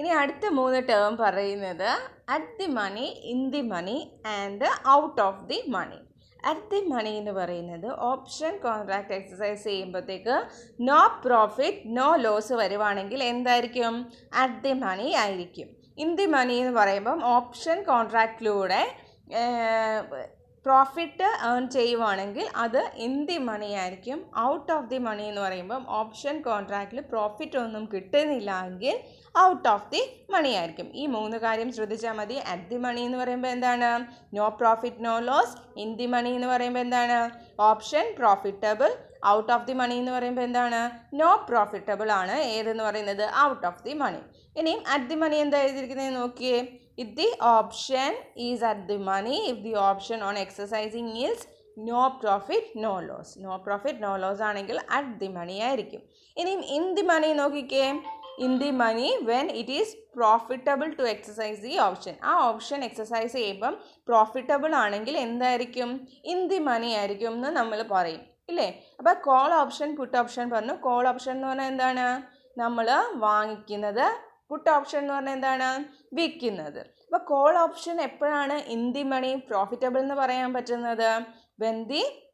ഇനി അടുത്ത മൂന്ന് ടേം പറയുന്നത് at the money in the money and out of the money at the money എന്ന് പറയുന്നത് ഓപ്ഷൻ കോൺട്രാക്ട് എക്സസൈസ് ചെയ്യുമ്പോഴത്തേക്ക് നോ പ്രോഫിറ്റ് നോ ലോസ് വരുവാണെങ്കിൽ എന്തായിരിക്കും? അറ്റ് ദി മണി ആയിരിക്കും. ഇൻ ദി മണി എന്ന് പറയുമ്പം ഓപ്ഷൻ കോൺട്രാക്റ്റിലൂടെ പ്രോഫിറ്റ് ഏൺ ചെയ്യുവാണെങ്കിൽ അത് ഇൻ ദി മണി ആയിരിക്കും. ഔട്ട് ഓഫ് ദി മണി എന്ന് പറയുമ്പം ഓപ്ഷൻ കോൺട്രാക്റ്റിൽ പ്രോഫിറ്റ് ഒന്നും കിട്ടുന്നില്ല എങ്കിൽ ഔട്ട് ഓഫ് ദി മണി ആയിരിക്കും. ഈ മൂന്ന് കാര്യം ശ്രദ്ധിച്ചാൽ മതി. അറ്റ് ദി മണി എന്ന് പറയുമ്പോൾ എന്താണ്? No profit no loss in the money എന്ന് പറയുമ്പോൾ എന്താണ്? Option profitable out of the money എന്ന് പറയുമ്പോൾ എന്താണ്? നോ പ്രോഫിറ്റബിൾ ആണ്. ഏതെന്ന് പറയുന്നത്? ഔട്ട് ഓഫ് ദി മണി ഇനിയും അറ്റ് ദി മണി എന്താ എഴുതിയിരിക്കുന്നത് നോക്കിയേ. If the option is at the money if the option on exercising is no profit no loss no profit no loss ആണെങ്കിൽ അറ്റ് ദി മണി ആയിരിക്കും. ഇനിയും ഇൻ ദി മണി നോക്കിക്കേ. In the money when it is profitable to exercise the option ആ option exercise ചെയ്യുമ്പം profitable ആണെങ്കിൽ എന്തായിരിക്കും? In the money ആയിരിക്കും എന്ന് നമ്മൾ പറയും. ഇല്ലേ? അപ്പോൾ കോൾ ഓപ്ഷൻ പുട്ട് ഓപ്ഷൻ പറഞ്ഞു. കോൾ ഓപ്ഷൻ എന്ന് പറഞ്ഞാൽ എന്താണ്? നമ്മൾ വാങ്ങിക്കുന്നത് പുട്ട് ഓപ്ഷൻ എന്ന് പറഞ്ഞാൽ എന്താണ്? വിൽക്കുന്നത്. അപ്പോൾ കോൾ ഓപ്ഷൻ എപ്പോഴാണ് ഇൻ ദി മണി പ്രോഫിറ്റബിൾ എന്ന് പറയാൻ പറ്റുന്നത്? When the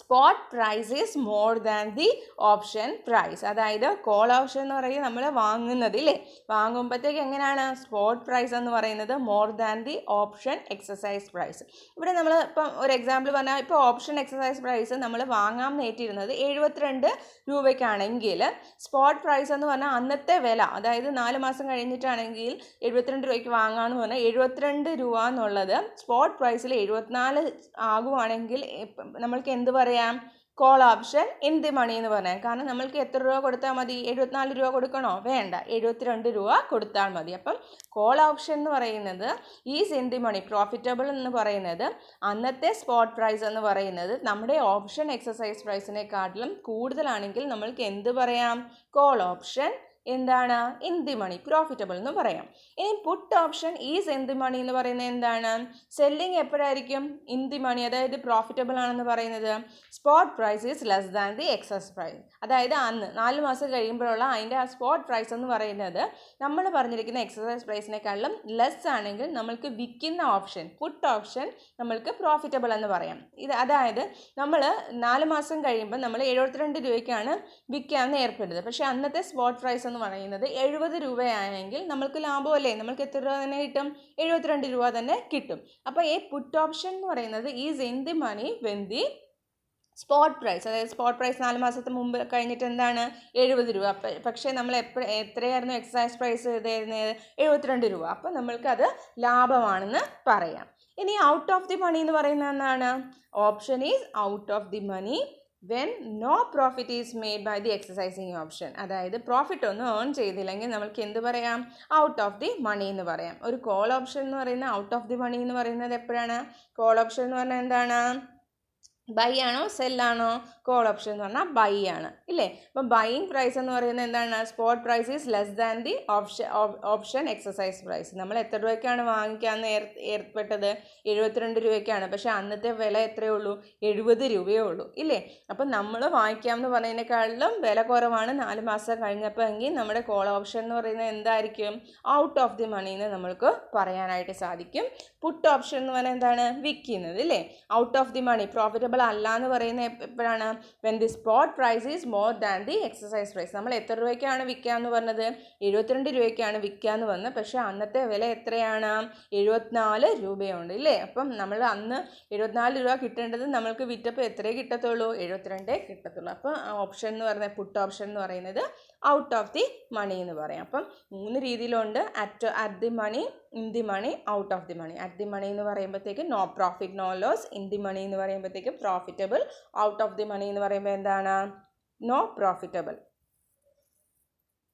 spot price is more than the option price അതായത് കോൾ ഓപ്ഷൻ എന്ന് പറയുന്നത് നമ്മൾ വാങ്ങുന്നത് ഇല്ലേ? വാങ്ങുമ്പോഴത്തേക്ക് എങ്ങനെയാണ് സ്പോട്ട് പ്രൈസ് എന്ന് പറയുന്നത്? More than the option exercise price ഇവിടെ നമ്മൾ ഇപ്പം ഒരു എക്സാമ്പിൾ പറഞ്ഞാൽ ഇപ്പോൾ ഓപ്ഷൻ എക്സസൈസ് പ്രൈസ് നമ്മൾ വാങ്ങാൻ നേറ്റിരുന്നത് എഴുപത്തിരണ്ട് രൂപയ്ക്കാണെങ്കിൽ സ്പോട്ട് പ്രൈസ് എന്ന് പറഞ്ഞാൽ അന്നത്തെ വില അതായത് നാല് മാസം കഴിഞ്ഞിട്ടാണെങ്കിൽ എഴുപത്തിരണ്ട് രൂപയ്ക്ക് വാങ്ങാമെന്ന് പറഞ്ഞാൽ എഴുപത്തിരണ്ട് രൂപ എന്നുള്ളത് സ്പോട്ട് പ്രൈസിൽ എഴുപത്തിനാല് ആകുവാണെങ്കിൽ നമ്മൾക്ക് എന്ത് call option in the money എന്ന് പറയാം കാരണം നമ്മൾക്ക് എത്ര രൂപ കൊടുത്താൽ മതി? എഴുപത്തിനാല് രൂപ കൊടുക്കണോ? വേണ്ട. എഴുപത്തിരണ്ട് രൂപ കൊടുത്താൽ മതി. അപ്പം കോൾ ഓപ്ഷൻ എന്ന് പറയുന്നത് is in the money profitable എന്ന് പറയുന്നത് അന്നത്തെ സ്പോട്ട് പ്രൈസ് എന്ന് പറയുന്നത് നമ്മുടെ ഓപ്ഷൻ എക്സസൈസ് പ്രൈസിനെക്കാട്ടിലും കൂടുതലാണെങ്കിൽ നമ്മൾക്ക് എന്ത് പറയാം? കോൾ ഓപ്ഷൻ എന്താണ്? ദി മണി പ്രോഫിറ്റബിൾ എന്ന് പറയാം. ഇനി പുട്ട് ഓപ്ഷൻ ഈസ് എന്തി മണി എന്ന് പറയുന്നത് എന്താണ്? സെല്ലിംഗ് എപ്പോഴായിരിക്കും? ദി മണി അതായത് പ്രോഫിറ്റബിൾ ആണെന്ന് പറയുന്നത്. Spot price is less than the excess price അതായത് അന്ന് നാല് മാസം കഴിയുമ്പോഴുള്ള അതിന്റെ ആ സ്പോട്ട് പ്രൈസ് എന്ന് പറയുന്നത് നമ്മൾ പറഞ്ഞിരിക്കുന്ന എക്സസൈസ് പ്രൈസിനേക്കാളും ലെസ് ആണെങ്കിൽ നമ്മൾക്ക് വിൽക്കുന്ന ഓപ്ഷൻ പുട്ട് ഓപ്ഷൻ നമ്മൾക്ക് പ്രോഫിറ്റബിൾ എന്ന് പറയാം. ഇത് അതായത് നമ്മൾ നാല് മാസം കഴിയുമ്പോൾ നമ്മൾ എഴുപത്തിരണ്ട് രൂപയ്ക്കാണ് വിൽക്കാമെന്ന് ഏർപ്പെടുന്നത്. പക്ഷേ അന്നത്തെ സ്പോട്ട് പ്രൈസ് എന്ന് പറയുന്നത് എഴുപത് രൂപയാണെങ്കിൽ നമ്മൾക്ക് അല്ലേ? നമ്മൾക്ക് എത്ര രൂപ തന്നെ കിട്ടും? എഴുപത്തിരണ്ട് രൂപ തന്നെ കിട്ടും. അപ്പോൾ ഈ പുട്ട് ഓപ്ഷൻ എന്ന് പറയുന്നത് is in the money when the spot price അതായത് സ്പോട്ട് പ്രൈസ് നാല് മാസത്തെ മുമ്പ് കഴിഞ്ഞിട്ട് എന്താണ്? എഴുപത് രൂപ. പക്ഷേ നമ്മൾ എപ്പോഴും എത്രയായിരുന്നു എക്സൈസ് പ്രൈസ് ചെയ്തിരുന്നത് എഴുപത്തിരണ്ട് രൂപ. അപ്പോൾ നമ്മൾക്കത് ലാഭമാണെന്ന് പറയാം. ഇനി ഔട്ട് ഓഫ് ദി മണി എന്ന് പറയുന്നത് എന്താണ്? Option is out of the money when no profit is made by the exercising option അതായത് പ്രോഫിറ്റ് ഒന്നും ഏൺ ചെയ്തില്ലെങ്കിൽ നമുക്ക് എന്ത് പറയാം? ഔട്ട് ഓഫ് ദി മണി എന്ന് പറയാം. ഒരു കോൾ ഓപ്ഷൻ എന്ന് പറയുന്ന ഔട്ട് ഓഫ് ദി മണി എന്ന് പറയുന്നത് എപ്പോഴാണ്? കോൾ ഓപ്ഷൻ എന്ന് പറഞ്ഞാൽ എന്താണ്? ബൈ ആണോ? സെല്ലാണോ കോൾ ഓപ്ഷൻ എന്ന് പറഞ്ഞാൽ ബൈ ആണ് ഇല്ലേ? അപ്പം ബൈയിങ് പ്രൈസ് എന്ന് പറയുന്നത് എന്താണ്? Spot price is less than the option option exercise price നമ്മൾ എത്ര രൂപയ്ക്കാണ് വാങ്ങിക്കാമെന്ന് ഏർ ഏർപ്പെട്ടത്? എഴുപത്തിരണ്ട് രൂപയ്ക്കാണ്. പക്ഷേ അന്നത്തെ വില എത്രയേ ഉള്ളൂ? എഴുപത് രൂപയേ ഉള്ളൂ ഇല്ലേ? അപ്പം നമ്മൾ വാങ്ങിക്കാമെന്ന് പറയുന്നതിനേക്കാളിലും വില കുറവാണ് നാല് മാസം കഴിഞ്ഞപ്പോൾ എങ്കിൽ നമ്മുടെ കോൾ ഓപ്ഷൻ എന്ന് പറയുന്നത് എന്തായിരിക്കും? ഔട്ട് ഓഫ് ദി മണി എന്ന് നമ്മൾക്ക് പറയാനായിട്ട് സാധിക്കും. പുട്ട് ഓപ്ഷൻ എന്ന് പറയുന്നത് എന്താണ്? വിൽക്കുന്നത് ഇല്ലേ? Out of the money profitable അല്ല എന്ന് പറയുന്ന എപ്പോഴാണ്? When the spot price is more than the exercise price നമ്മൾ എത്ര രൂപയ്ക്കാണ് വിൽക്കാന്ന് പറഞ്ഞത്? എഴുപത്തിരണ്ട് രൂപയ്ക്കാണ് വിൽക്കാന്ന് പറഞ്ഞത്. പക്ഷേ അന്നത്തെ വില എത്രയാണ്? എഴുപത്തിനാല് രൂപയുണ്ട് ഇല്ലേ? അപ്പം നമ്മൾ അന്ന് എഴുപത്തിനാല് രൂപ കിട്ടേണ്ടത് നമ്മൾക്ക് വിറ്റപ്പോൾ എത്രയേ കിട്ടത്തുള്ളൂ? എഴുപത്തിരണ്ടേ കിട്ടത്തുള്ളൂ. അപ്പോൾ ഓപ്ഷൻ എന്ന് പറയുന്നത് പുട്ട് ഓപ്ഷൻ എന്ന് പറയുന്നത് ഔട്ട് ഓഫ് ദി മണി എന്ന് പറയാം. അപ്പം മൂന്ന് രീതിയിലുണ്ട്. At at the money in the money out of the money at the money എന്ന് പറയുമ്പോഴത്തേക്ക് no profit no loss in the money എന്ന് പറയുമ്പോഴത്തേക്ക് profitable out of the money എന്ന് പറയുമ്പോൾ എന്താണ്? No profitable